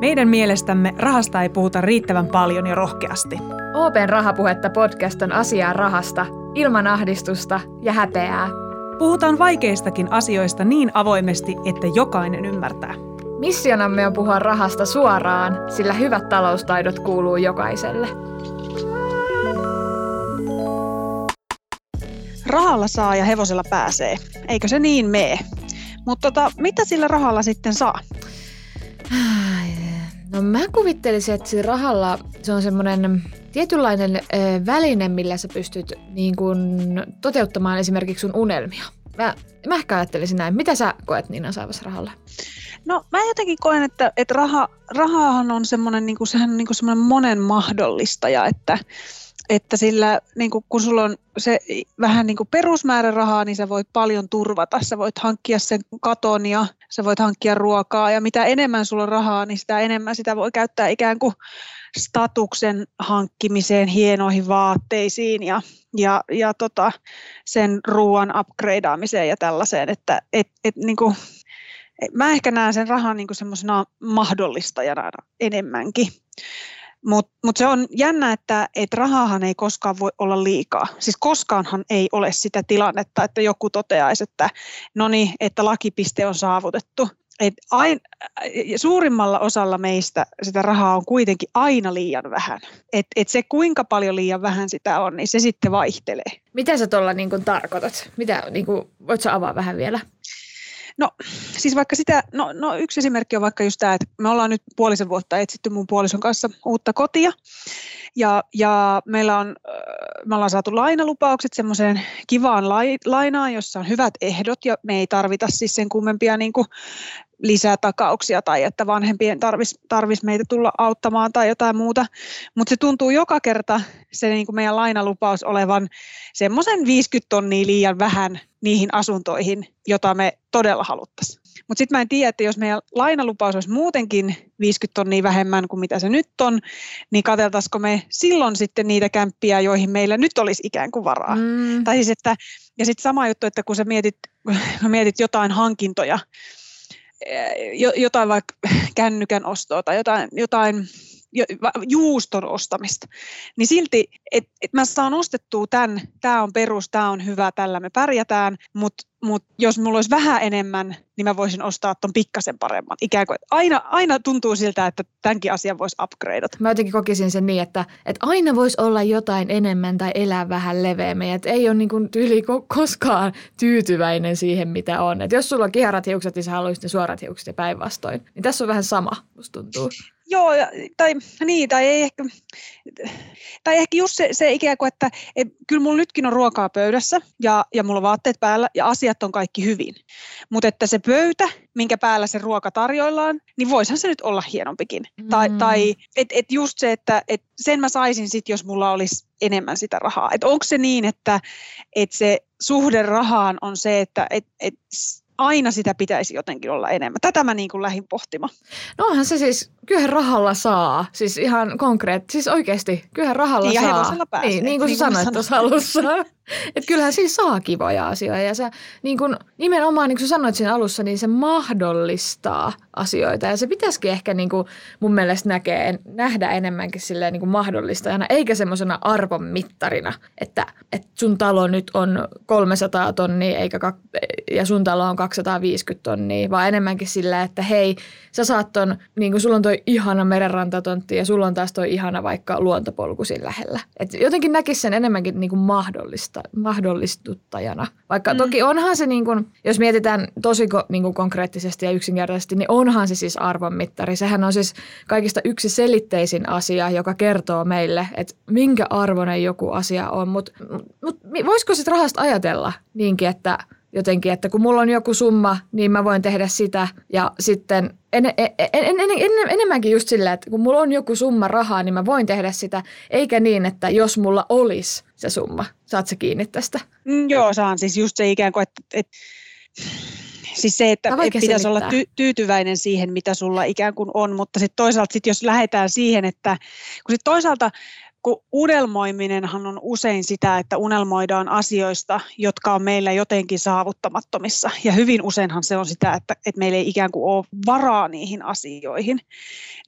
Meidän mielestämme rahasta ei puhuta riittävän paljon ja rohkeasti. Open Rahapuhetta podcast on asiaa rahasta, ilman ahdistusta ja häpeää. Puhutaan vaikeistakin asioista niin avoimesti, että jokainen ymmärtää. Missionamme on puhua rahasta suoraan, sillä hyvät taloustaidot kuuluu jokaiselle. Rahalla saa ja hevosella pääsee. Eikö se niin mee? Mutta tota, mitä sillä rahalla sitten saa? No mä kuvittelisin, että sillä rahalla se on semmoinen tietynlainen väline, millä sä pystyt niin kun, toteuttamaan esimerkiksi sun unelmia. Mä, mä ehkä ajattelisin näin. Mitä sä koet Niina saavassa rahalla? No mä jotenkin koen, että, että raha, rahahan on semmoinen, niin kuin, sehän on niin kuin semmoinen monen mahdollistaja, että, että sillä, niin kuin, kun sulla on se vähän niin kuin perusmäärä rahaa, niin sä voit paljon turvata. Sä voit hankkia sen katon ja sä voit hankkia ruokaa ja mitä enemmän sulla on rahaa, niin sitä enemmän sitä voi käyttää ikään kuin statuksen hankkimiseen, hienoihin vaatteisiin ja, ja, ja tota, sen ruoan upgradeaamiseen ja tällaiseen, että et, et, niin kuin, mä ehkä näen sen rahan niin semmoisena mahdollistajana enemmänkin. Mutta mut se on jännä, että et rahahan ei koskaan voi olla liikaa. Siis koskaanhan ei ole sitä tilannetta, että joku toteaisi, että no niin, että lakipiste on saavutettu. Et ain, suurimmalla osalla meistä sitä rahaa on kuitenkin aina liian vähän. Et, et se kuinka paljon liian vähän sitä on, niin se sitten vaihtelee. Mitä sä tuolla niin tarkoitat? Mitä, niin kuin, voit sä avaa vähän vielä? No siis vaikka sitä, no, no yksi esimerkki on vaikka just tämä, että me ollaan nyt puolisen vuotta etsitty mun puolison kanssa uutta kotia. Ja, ja meillä on, me ollaan saatu lainalupaukset semmoiseen kivaan lainaan, jossa on hyvät ehdot ja me ei tarvita siis sen kummempia niin kuin lisätakauksia tai että vanhempien tarvisi tarvis meitä tulla auttamaan tai jotain muuta. Mutta se tuntuu joka kerta se niin kuin meidän lainalupaus olevan semmoisen 50 tonnia liian vähän niihin asuntoihin, jota me todella haluttaisiin. Mutta sitten mä en tiedä, että jos meidän lainalupaus olisi muutenkin 50 tonnia vähemmän kuin mitä se nyt on, niin katseltaisiko me silloin sitten niitä kämppiä, joihin meillä nyt olisi ikään kuin varaa. Mm. Tai siis, että, ja sitten sama juttu, että kun sä mietit, mietit jotain hankintoja, jotain vaikka kännykän ostoa tai jotain, jotain juuston ostamista, niin silti, että et mä saan ostettua tämän, tämä on perus, tämä on hyvä, tällä me pärjätään, mutta mut jos mulla olisi vähän enemmän, niin mä voisin ostaa ton pikkasen paremman. Ikään kuin, aina, aina tuntuu siltä, että tämänkin asian voisi upgradeata. Mä jotenkin kokisin sen niin, että, että aina voisi olla jotain enemmän tai elää vähän leveämmin. Että ei ole niin kuin tyyli koskaan tyytyväinen siihen, mitä on. Että jos sulla on kiharat hiukset, niin sä haluaisit ne suorat hiukset ja päinvastoin. Niin tässä on vähän sama, musta tuntuu. Joo, tai niin, tai ei ehkä, tai ehkä just se, se ikään kuin, että et, kyllä mulla nytkin on ruokaa pöydässä ja, ja mulla on vaatteet päällä ja asiat on kaikki hyvin. Mutta että se pöytä, minkä päällä se ruoka tarjoillaan, niin voisihan se nyt olla hienompikin. Mm. Tai, tai että et just se, että et sen mä saisin sitten, jos mulla olisi enemmän sitä rahaa. Että onko se niin, että et se suhde rahaan on se, että et, et aina sitä pitäisi jotenkin olla enemmän. Tätä mä niin kuin lähdin pohtimaan. No onhan se siis, kyllähän rahalla saa. Siis ihan konkreettisesti, siis oikeasti, kyllähän rahalla niin, saa. Ja pääsee. Niin, niin kuin niin sä sanoit tuossa alussa. Että kyllähän siis saa kivoja asioita. Ja se niin kun, nimenomaan niin kuin sanoit siinä alussa, niin se mahdollistaa asioita. Ja se pitäisikin ehkä niin kuin mun mielestä näkee, nähdä enemmänkin silleen niin mahdollistajana eikä semmoisena arvon mittarina, että, että sun talo nyt on 300 tonnia eikä kak, ja sun talo on 250 tonnia, vaan enemmänkin sillä, että hei, sä saat ton, niin kuin sulla on toi ihana merenrantatontti ja sulla on taas toi ihana vaikka luontopolku siinä lähellä. Et jotenkin näkisi sen enemmänkin niin mahdollista, mahdollistuttajana. Vaikka mm. toki onhan se, niin kuin, jos mietitään tosi niin kuin konkreettisesti ja yksinkertaisesti, niin onhan se siis arvonmittari. Sehän on siis kaikista yksi selitteisin asia, joka kertoo meille, että minkä arvoinen joku asia on. Mutta mut, voisiko sitten rahasta ajatella niinkin, että jotenkin, että kun mulla on joku summa, niin mä voin tehdä sitä ja sitten en, en, en, en, en, enemmänkin just sillä, että kun mulla on joku summa rahaa, niin mä voin tehdä sitä, eikä niin, että jos mulla olisi se summa, saat se kiinni tästä? Mm, joo, saan. Siis just se ikään kuin, että, että siis se, että, että pitäisi olla ty, tyytyväinen siihen, mitä sulla ikään kuin on, mutta sitten toisaalta sit jos lähdetään siihen, että kun sitten toisaalta kun unelmoiminenhan on usein sitä, että unelmoidaan asioista, jotka on meillä jotenkin saavuttamattomissa. Ja hyvin useinhan se on sitä, että, että meillä ei ikään kuin ole varaa niihin asioihin.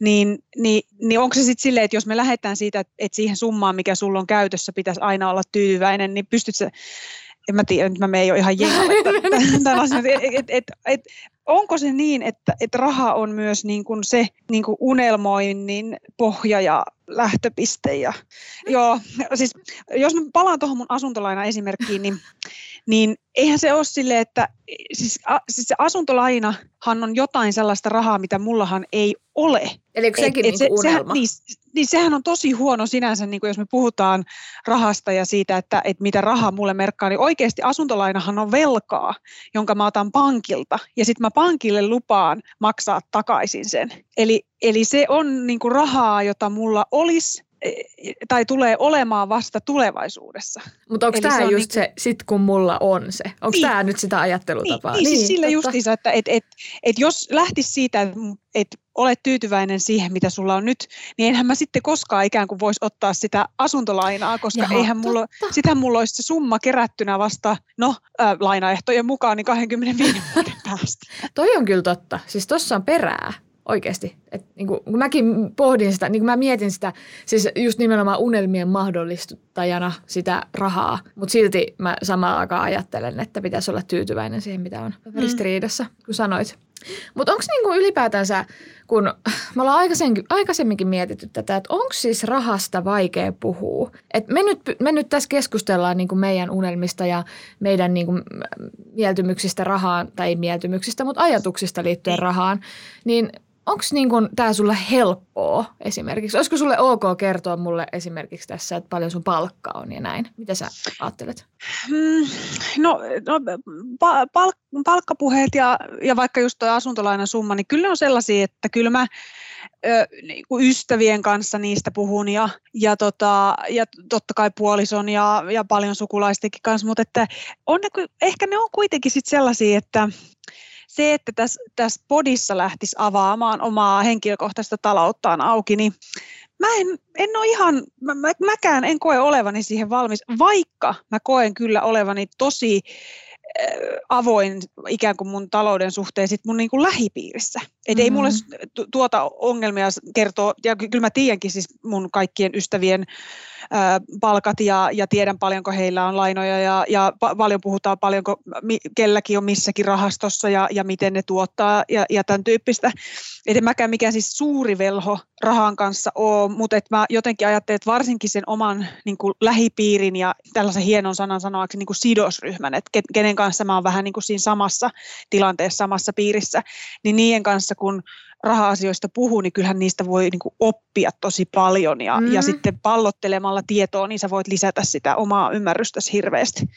Niin, niin, niin onko se sitten silleen, että jos me lähdetään siitä, että, siihen summaan, mikä sulla on käytössä, pitäisi aina olla tyytyväinen, niin pystytkö en mä tiedä, nyt mä menen jo ihan jengalle tämän asian. Et, et, et, et, onko se niin, että, että raha on myös niin kuin se niin kuin unelmoinnin pohja ja lähtöpiste? Ja, joo, siis jos mä palaan tuohon mun asuntolaina esimerkkiin, niin, niin eihän se ole silleen, että siis, a, siis se asuntolainahan on jotain sellaista rahaa, mitä mullahan ei ole. Eli onko sekin et, et niin unelma? Sehän, niin, niin sehän on tosi huono sinänsä, niin kuin jos me puhutaan rahasta ja siitä, että, että mitä rahaa mulle merkkaa, niin oikeasti asuntolainahan on velkaa, jonka mä otan pankilta ja sitten mä pankille lupaan maksaa takaisin sen. Eli, eli se on niin kuin rahaa, jota mulla olisi tai tulee olemaan vasta tulevaisuudessa. Mutta onko tämä on just niinku- se, sit kun mulla on se? Onko Niin. tämä nyt sitä ajattelutapaa? Niin, niin, siis sillä totta. justiinsa, että et, et, et jos lähtisi siitä, että et olet tyytyväinen siihen, mitä sulla on nyt, niin enhän mä sitten koskaan ikään kuin voisi ottaa sitä asuntolainaa, koska Jaha, eihän mulla, totta. sitähän mulla olisi se summa kerättynä vasta, no, äh, lainaehtojen mukaan, niin 25 vuoden päästä. Toi on kyllä totta. Siis tossa on perää oikeasti. Et, niin kun, kun mäkin pohdin sitä, niin kun mä mietin sitä, siis just nimenomaan unelmien mahdollistajana sitä rahaa, mutta silti mä samaan aikaan ajattelen, että pitäisi olla tyytyväinen siihen, mitä on Mm. ristiriidassa, kun sanoit. Mutta onko niinku ylipäätänsä, kun me ollaan aikaisemmin, aikaisemminkin mietitty tätä, että onko siis rahasta vaikea puhua? Et me, nyt, me nyt tässä keskustellaan niinku meidän unelmista ja meidän niinku mieltymyksistä rahaan, tai ei mieltymyksistä, mutta ajatuksista liittyen rahaan, niin onko niinku tämä sulle helppoa esimerkiksi? Olisiko sulle ok kertoa mulle esimerkiksi tässä, että paljon sun palkka on ja näin? Mitä sä ajattelet? Mm, no, no pa- palk- palkkapuheet ja, ja vaikka just tuo asuntolainan summa, niin kyllä on sellaisia, että kyllä mä ö, niin ystävien kanssa niistä puhun ja, ja, tota, ja totta kai puolison ja, ja paljon sukulaistenkin kanssa, mutta että on ne, ehkä ne on kuitenkin sit sellaisia, että se, että tässä täs podissa lähtisi avaamaan omaa henkilökohtaista talouttaan auki, niin mä en, en ole ihan, mä, mä, mäkään en koe olevani siihen valmis, vaikka mä koen kyllä olevani tosi äh, avoin ikään kuin mun talouden suhteen sit mun niin kuin lähipiirissä. Et ei mulle Mhm. tu- tuota ongelmia kertoa, ja ky- kyllä mä tiedänkin siis mun kaikkien ystävien ää, palkat ja, ja tiedän paljonko heillä on lainoja ja, ja pa- paljon puhutaan paljonko mi- kelläkin on missäkin rahastossa ja, ja miten ne tuottaa ja, ja tämän tyyppistä. Et en mäkään mikään siis suuri velho rahan kanssa ole, mutta et mä jotenkin ajattelen, että varsinkin sen oman niin kuin lähipiirin ja tällaisen hienon sanan sanoakseni niin kuin sidosryhmän, että ke- kenen kanssa mä oon vähän niin kuin siinä samassa tilanteessa, samassa piirissä, niin niiden kanssa kun raha-asioista puhuu, niin kyllähän niistä voi niin kuin oppia tosi paljon ja, Mm. ja sitten pallottelemalla tietoa, niin sä voit lisätä sitä omaa ymmärrystäsi hirveästi.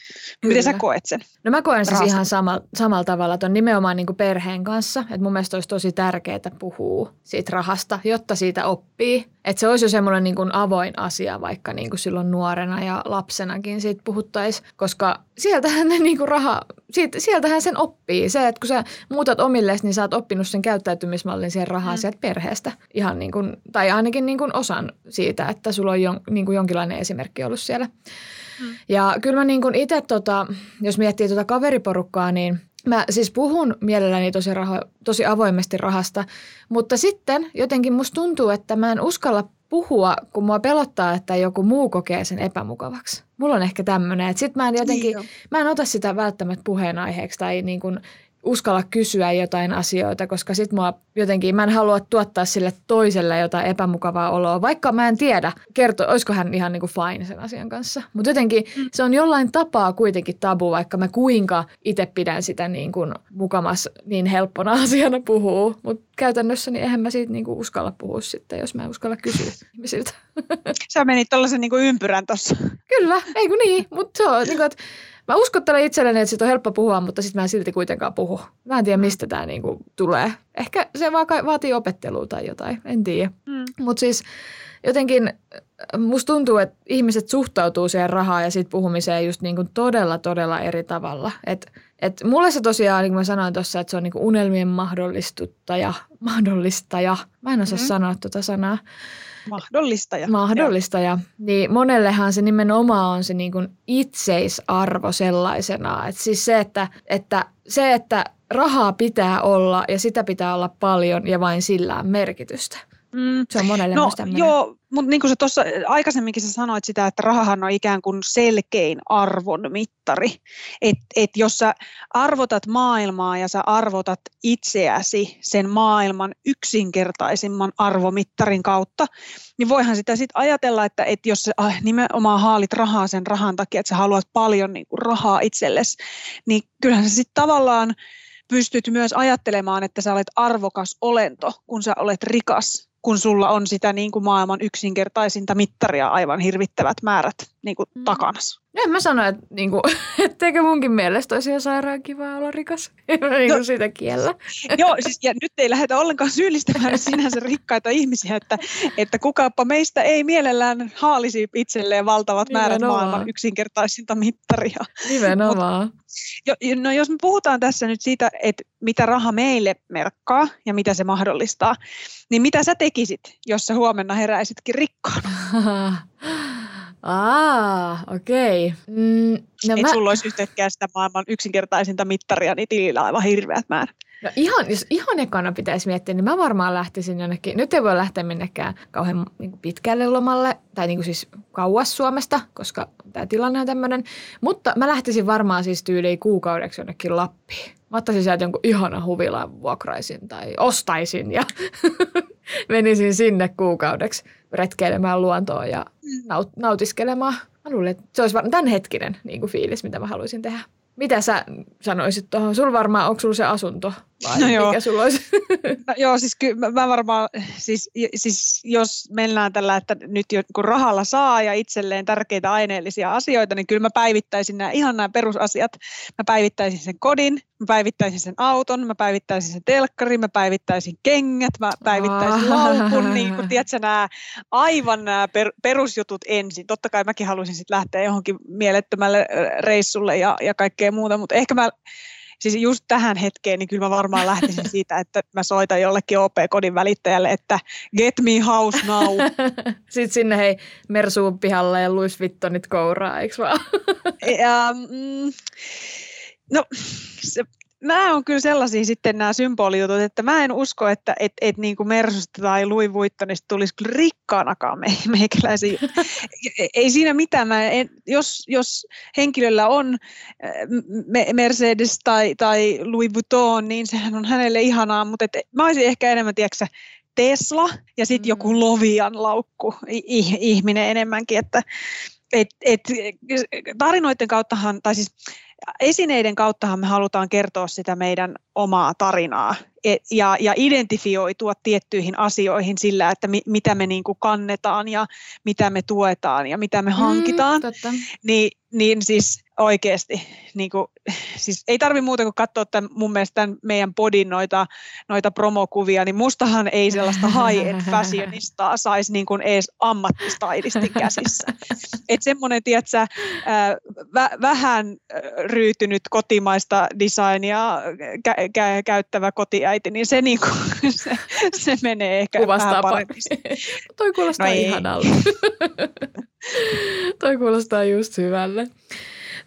Miten sä Kyllä. koet sen? No mä koen siis rahasta. ihan sama, samalla tavalla tuon nimenomaan niin kuin perheen kanssa. Että mun mielestä olisi tosi tärkeää puhua siitä rahasta, jotta siitä oppii. Että se olisi jo semmoinen niin kuin avoin asia vaikka niin kuin silloin nuorena ja lapsenakin siitä puhuttaisiin. Koska sieltähän ne niin kuin raha, siitä, sieltähän sen oppii. Se, että kun sä muutat omilles, niin sä oot oppinut sen käyttäytymismallin siihen rahaa Mm. sieltä perheestä. Ihan niin kuin, tai ainakin niin kuin osan siitä, että sulla on jon, niin kuin jonkinlainen esimerkki ollut siellä. Ja kyllä mä niin itse, tota, jos miettii tuota kaveriporukkaa, niin mä siis puhun mielelläni tosi, raho, tosi avoimesti rahasta, mutta sitten jotenkin musta tuntuu, että mä en uskalla puhua, kun mua pelottaa, että joku muu kokee sen epämukavaksi. Mulla on ehkä tämmöinen, että sit mä en jotenkin, Niin mä en ota sitä välttämättä puheenaiheeksi tai niin kuin uskalla kysyä jotain asioita, koska sit mua jotenkin, mä en halua tuottaa sille toiselle jotain epämukavaa oloa, vaikka mä en tiedä, kerto, olisiko hän ihan niin kuin fine sen asian kanssa. Mutta jotenkin Mm. se on jollain tapaa kuitenkin tabu, vaikka mä kuinka itse pidän sitä niin kuin mukamas niin helppona asiana puhuu. Mutta käytännössä niin eihän mä siitä niin kuin uskalla puhua sitten, jos mä en uskalla kysyä ihmisiltä. Sä menit tuollaisen niin ympyrän tuossa. Kyllä, ei kun niin, mutta se on niin kuin, että mä uskottelen itselleni, että siitä on helppo puhua, mutta sitten mä en silti kuitenkaan puhu. Mä en tiedä, mistä tämä niinku tulee. Ehkä se vaan vaatii opettelua tai jotain, en tiedä. Mm. Mutta siis jotenkin äh, musta tuntuu, että ihmiset suhtautuu siihen rahaan ja siitä puhumiseen just niin kuin todella, todella eri tavalla. Et, et mulle se tosiaan, niin kuin mä sanoin tuossa, että se on niin kuin unelmien mahdollistuttaja, mahdollistaja. Mä en osaa mm-hmm. sanoa tuota sanaa. Mahdollistaja. Mahdollistaja. Niin monellehan se nimenomaan on se niin kuin itseisarvo sellaisena. Et siis se, että, että se, että rahaa pitää olla ja sitä pitää olla paljon ja vain sillä on merkitystä. Mm. Se on monelle no, myös Joo, mutta niin kuin sä tuossa aikaisemminkin sä sanoit sitä, että rahahan on ikään kuin selkein arvon mittari. Että et jos sä arvotat maailmaa ja sä arvotat itseäsi sen maailman yksinkertaisimman arvomittarin kautta, niin voihan sitä sitten ajatella, että et jos sä ah, nimenomaan haalit rahaa sen rahan takia, että sä haluat paljon niin kuin rahaa itsellesi, niin kyllähän sä sitten tavallaan pystyt myös ajattelemaan, että sä olet arvokas olento, kun sä olet rikas kun sulla on sitä niin kuin maailman yksinkertaisinta mittaria aivan hirvittävät määrät niin kuin mm. takanasi. En mä sano, että niinku, etteikö munkin mielestä olisi ihan sairaan kiva olla rikas. niin kuin sitä kiellä. Joo, siis, ja nyt ei lähdetä ollenkaan syyllistämään sinänsä rikkaita ihmisiä, että, että kukaapa meistä ei mielellään haalisi itselleen valtavat Nimenomaan. määrät maailman yksinkertaisinta mittaria. Nimenomaan. Mut, jo, no jos me puhutaan tässä nyt siitä, että mitä raha meille merkkaa ja mitä se mahdollistaa, niin mitä sä tekisit, jos sä huomenna heräisitkin rikkaana? Aa, okei. Okay. Mm, no Et mä... sulla olisi yhtäkkiä sitä maailman yksinkertaisinta mittaria, niin tilillä aivan hirveät määrät. No ihan, jos ihan ekana pitäisi miettiä, niin mä varmaan lähtisin jonnekin. Nyt ei voi lähteä minnekään kauhean niin kuin pitkälle lomalle, tai niin kuin siis kauas Suomesta, koska tämä tilanne on tämmöinen. Mutta mä lähtisin varmaan siis tyyliin kuukaudeksi jonnekin Lappiin. Mä ottaisin sieltä jonkun ihana huvilaan vuokraisin tai ostaisin ja menisin sinne kuukaudeksi retkeilemään luontoon ja mm. naut- nautiskelemaan. Mä luulen, että se olisi varmaan tämänhetkinen niin kuin fiilis, mitä mä haluaisin tehdä. Mitä sä sanoisit tuohon? Sulla varmaan, onko sulla se asunto vai no joo. mikä sulla olisi? No joo, siis kyllä mä varmaan, siis, siis jos mennään tällä, että nyt kun rahalla saa ja itselleen tärkeitä aineellisia asioita, niin kyllä mä päivittäisin nämä ihan nämä perusasiat. Mä päivittäisin sen kodin, mä päivittäisin sen auton, mä päivittäisin sen telkkarin, mä päivittäisin kengät, mä päivittäisin laukun, niin kuin tiedätkö, nämä aivan nämä per, perusjutut ensin. Totta kai mäkin haluaisin sitten lähteä johonkin mielettömälle reissulle ja, ja kaikkea muuta, mutta ehkä mä siis just tähän hetkeen, niin kyllä mä varmaan lähtisin siitä, että mä soitan jollekin OP-kodin välittäjälle, että get me house now. Sitten sinne hei Mersuun pihalle ja Louis Vuittonit kouraa, eikö vaan? ja, mm, no se, nämä on kyllä sellaisia sitten nämä symbolijutut, että mä en usko, että et, et niin kuin Mersusta tai Louis Vuittonista tulisi kyllä rikkaanakaan me, meikäläisiä. Ei siinä mitään. Mä en, jos, jos henkilöllä on äh, Mercedes tai, tai Louis Vuitton, niin sehän on hänelle ihanaa, mutta et, mä olisin ehkä enemmän, tiedätkö, Tesla ja sitten mm. joku Lovian laukku ihminen enemmänkin, että et, et, tarinoiden kauttahan, tai siis esineiden kauttahan me halutaan kertoa sitä meidän omaa tarinaa e, ja, ja identifioitua tiettyihin asioihin sillä, että mi, mitä me niin kuin kannetaan ja mitä me tuetaan ja mitä me mm, hankitaan. Mm, niin, niin siis oikeasti, niin kuin, siis ei tarvi muuta kuin katsoa tämän, mun mielestä tämän meidän podin noita, noita promokuvia, niin mustahan ei sellaista high-end fashionistaa saisi niin kuin edes ammattistylistin käsissä. Että semmoinen, tiedätkö, vä, vähän ryytynyt kotimaista designia kä- kä- käyttävä kotiäiti, niin se, niin kuin, se, se menee ehkä Kuvastaa vähän paremmin. Toi kuulostaa no ihanalta. Toi kuulostaa just hyvälle.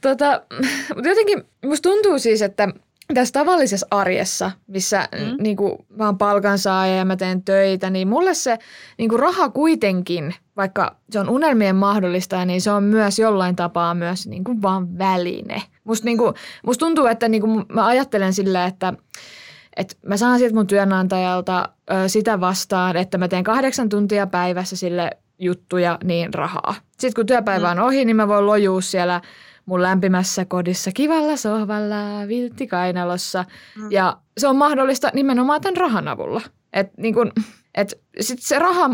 Tota, mutta jotenkin musta tuntuu siis, että tässä tavallisessa arjessa, missä mm. niin kuin, mä oon palkansaaja ja mä teen töitä, niin mulle se niin kuin raha kuitenkin, vaikka se on unelmien mahdollista, niin se on myös jollain tapaa myös niin kuin vaan väline. Musta, niin kuin, musta tuntuu, että niin kuin mä ajattelen sillä, että että mä saan sieltä mun työnantajalta ö, sitä vastaan, että mä teen kahdeksan tuntia päivässä sille juttuja, niin rahaa. Sitten kun työpäivä on mm. ohi, niin mä voin lojua siellä – mun lämpimässä kodissa kivalla sohvalla, vilttikainalossa. Mm. Ja se on mahdollista nimenomaan tämän rahan avulla. Et niin kun, et sit se raha,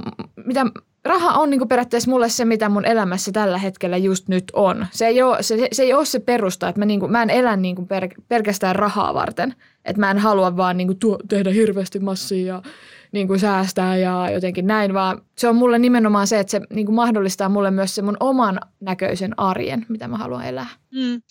mitä, raha on niin periaatteessa mulle se, mitä mun elämässä tällä hetkellä just nyt on. Se ei ole se, se, ei ole se perusta, että mä, niin kun, mä en elä niin per, pelkästään rahaa varten. Että mä en halua vaan niin tuo, tehdä hirveästi massia ja niin kuin säästää ja jotenkin näin, vaan se on mulle nimenomaan se, että se niin kuin mahdollistaa mulle myös se mun oman näköisen arjen, mitä mä haluan elää. Mm.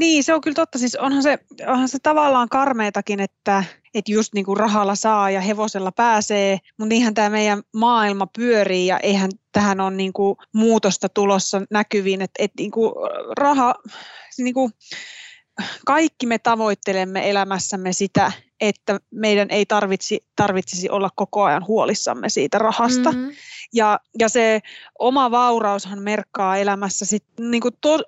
Niin, se on kyllä totta. Siis onhan se, onhan se tavallaan karmeetakin, että, että just niin kuin rahalla saa ja hevosella pääsee, mutta niinhän tämä meidän maailma pyörii ja eihän tähän ole niin kuin muutosta tulossa näkyviin, että, että niin kuin raha, niin kuin kaikki me tavoittelemme elämässämme sitä, että meidän ei tarvitsi, tarvitsisi olla koko ajan huolissamme siitä rahasta. Mm-hmm. Ja, ja se oma vauraushan merkkaa elämässä sit, niin kuin to,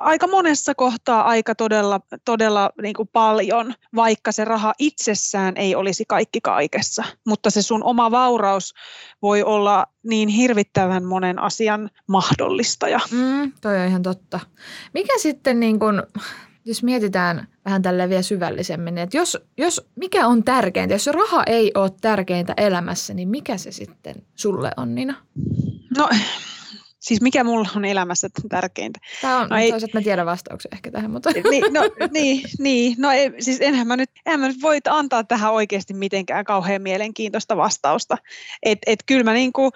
aika monessa kohtaa aika todella, todella niin kuin paljon, vaikka se raha itsessään ei olisi kaikki kaikessa. Mutta se sun oma vauraus voi olla niin hirvittävän monen asian mahdollistaja. Mm, toi on ihan totta. Mikä sitten niin kuin jos mietitään vähän tälle vielä syvällisemmin, että jos, jos mikä on tärkeintä, jos raha ei ole tärkeintä elämässä, niin mikä se sitten sulle on, Nina? No, siis mikä mulla on elämässä tärkeintä? Tämä on, no ei, toisaalta mä tiedän vastauksen ehkä tähän, mutta... Niin, no, niin, niin, no ei, siis enhän mä, nyt, enhän mä nyt voi antaa tähän oikeasti mitenkään kauhean mielenkiintoista vastausta. Että et kyllä mä niinku,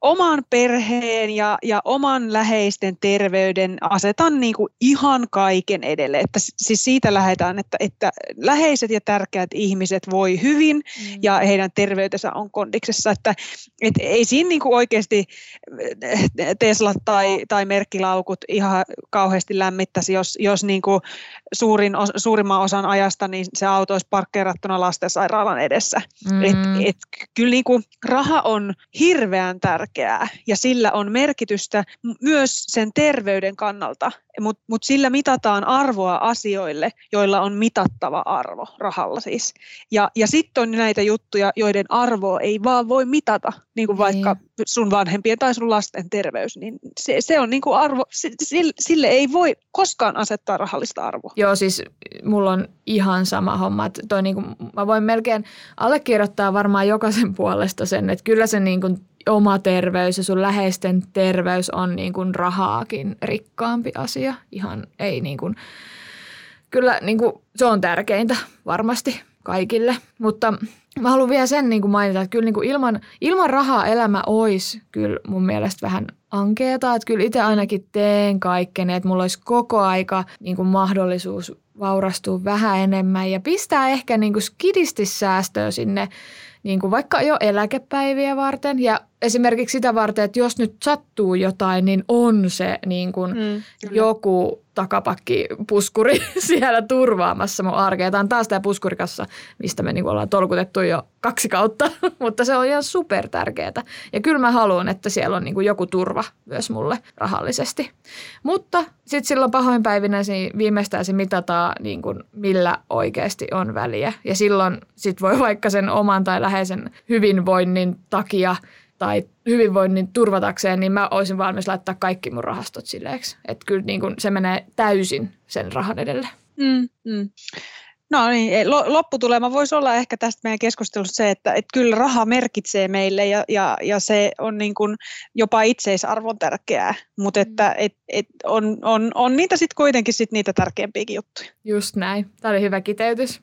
oman perheen ja, ja oman läheisten terveyden asetan niin kuin ihan kaiken edelle. Että siis siitä lähdetään, että, että läheiset ja tärkeät ihmiset voi hyvin mm. ja heidän terveytensä on kondiksessa. Että, et ei siinä niin kuin oikeasti eh, Tesla tai, tai merkkilaukut ihan kauheasti lämmittäisi, jos, jos niin kuin suurin, suurimman osan ajasta niin se auto olisi parkkeerattuna lastensairaalan edessä. Mm. Et, et, kyllä niin kuin raha on hirveän tärkeä tärkeää ja sillä on merkitystä myös sen terveyden kannalta, mutta mut sillä mitataan arvoa asioille, joilla on mitattava arvo rahalla siis. Ja, ja sitten on näitä juttuja, joiden arvoa ei vaan voi mitata, niin kuin vaikka niin. sun vanhempien tai sun lasten terveys, niin se, se on niin kuin arvo, sille, sille ei voi koskaan asettaa rahallista arvoa. Joo, siis mulla on ihan sama homma. Että toi niin kuin, mä voin melkein allekirjoittaa varmaan jokaisen puolesta sen, että kyllä se niin kuin oma terveys ja sun läheisten terveys on niin kuin rahaakin rikkaampi asia. Ihan ei niin kuin, kyllä niin kuin, se on tärkeintä varmasti kaikille, mutta mä haluan vielä sen niin kuin mainita, että kyllä niin kuin ilman, ilman rahaa elämä olisi kyllä mun mielestä vähän ankeeta, että kyllä itse ainakin teen kaikkeni, että mulla olisi koko aika niin kuin mahdollisuus vaurastua vähän enemmän ja pistää ehkä niin kuin skidisti säästöä sinne niin kuin vaikka jo eläkepäiviä varten. Ja esimerkiksi sitä varten, että jos nyt sattuu jotain, niin on se niin kuin mm, joku takapakkipuskuri siellä turvaamassa mun arkea. Tämä on taas tämä puskurikassa, mistä me niin ollaan tolkutettu jo kaksi kautta, mutta se on ihan super tärkeää. Ja kyllä mä haluan, että siellä on niin kuin joku turva myös mulle rahallisesti. Mutta sitten silloin pahoinpäivinä viimeistään se mitataan, niin kuin millä oikeasti on väliä. Ja silloin sit voi vaikka sen oman tai läheisen hyvinvoinnin takia – tai hyvinvoinnin turvatakseen, niin mä olisin valmis laittaa kaikki mun rahastot silleeksi. Että kyllä niin kun se menee täysin sen rahan edelle. Mm, mm. No niin, lopputulema voisi olla ehkä tästä meidän keskustelusta se, että, että kyllä raha merkitsee meille ja, ja, ja se on niin kuin jopa itseisarvon tärkeää, mutta että mm. et, et on, on, on niitä sitten kuitenkin sit niitä tärkeämpiäkin juttuja. Just näin. Tämä oli hyvä kiteytys.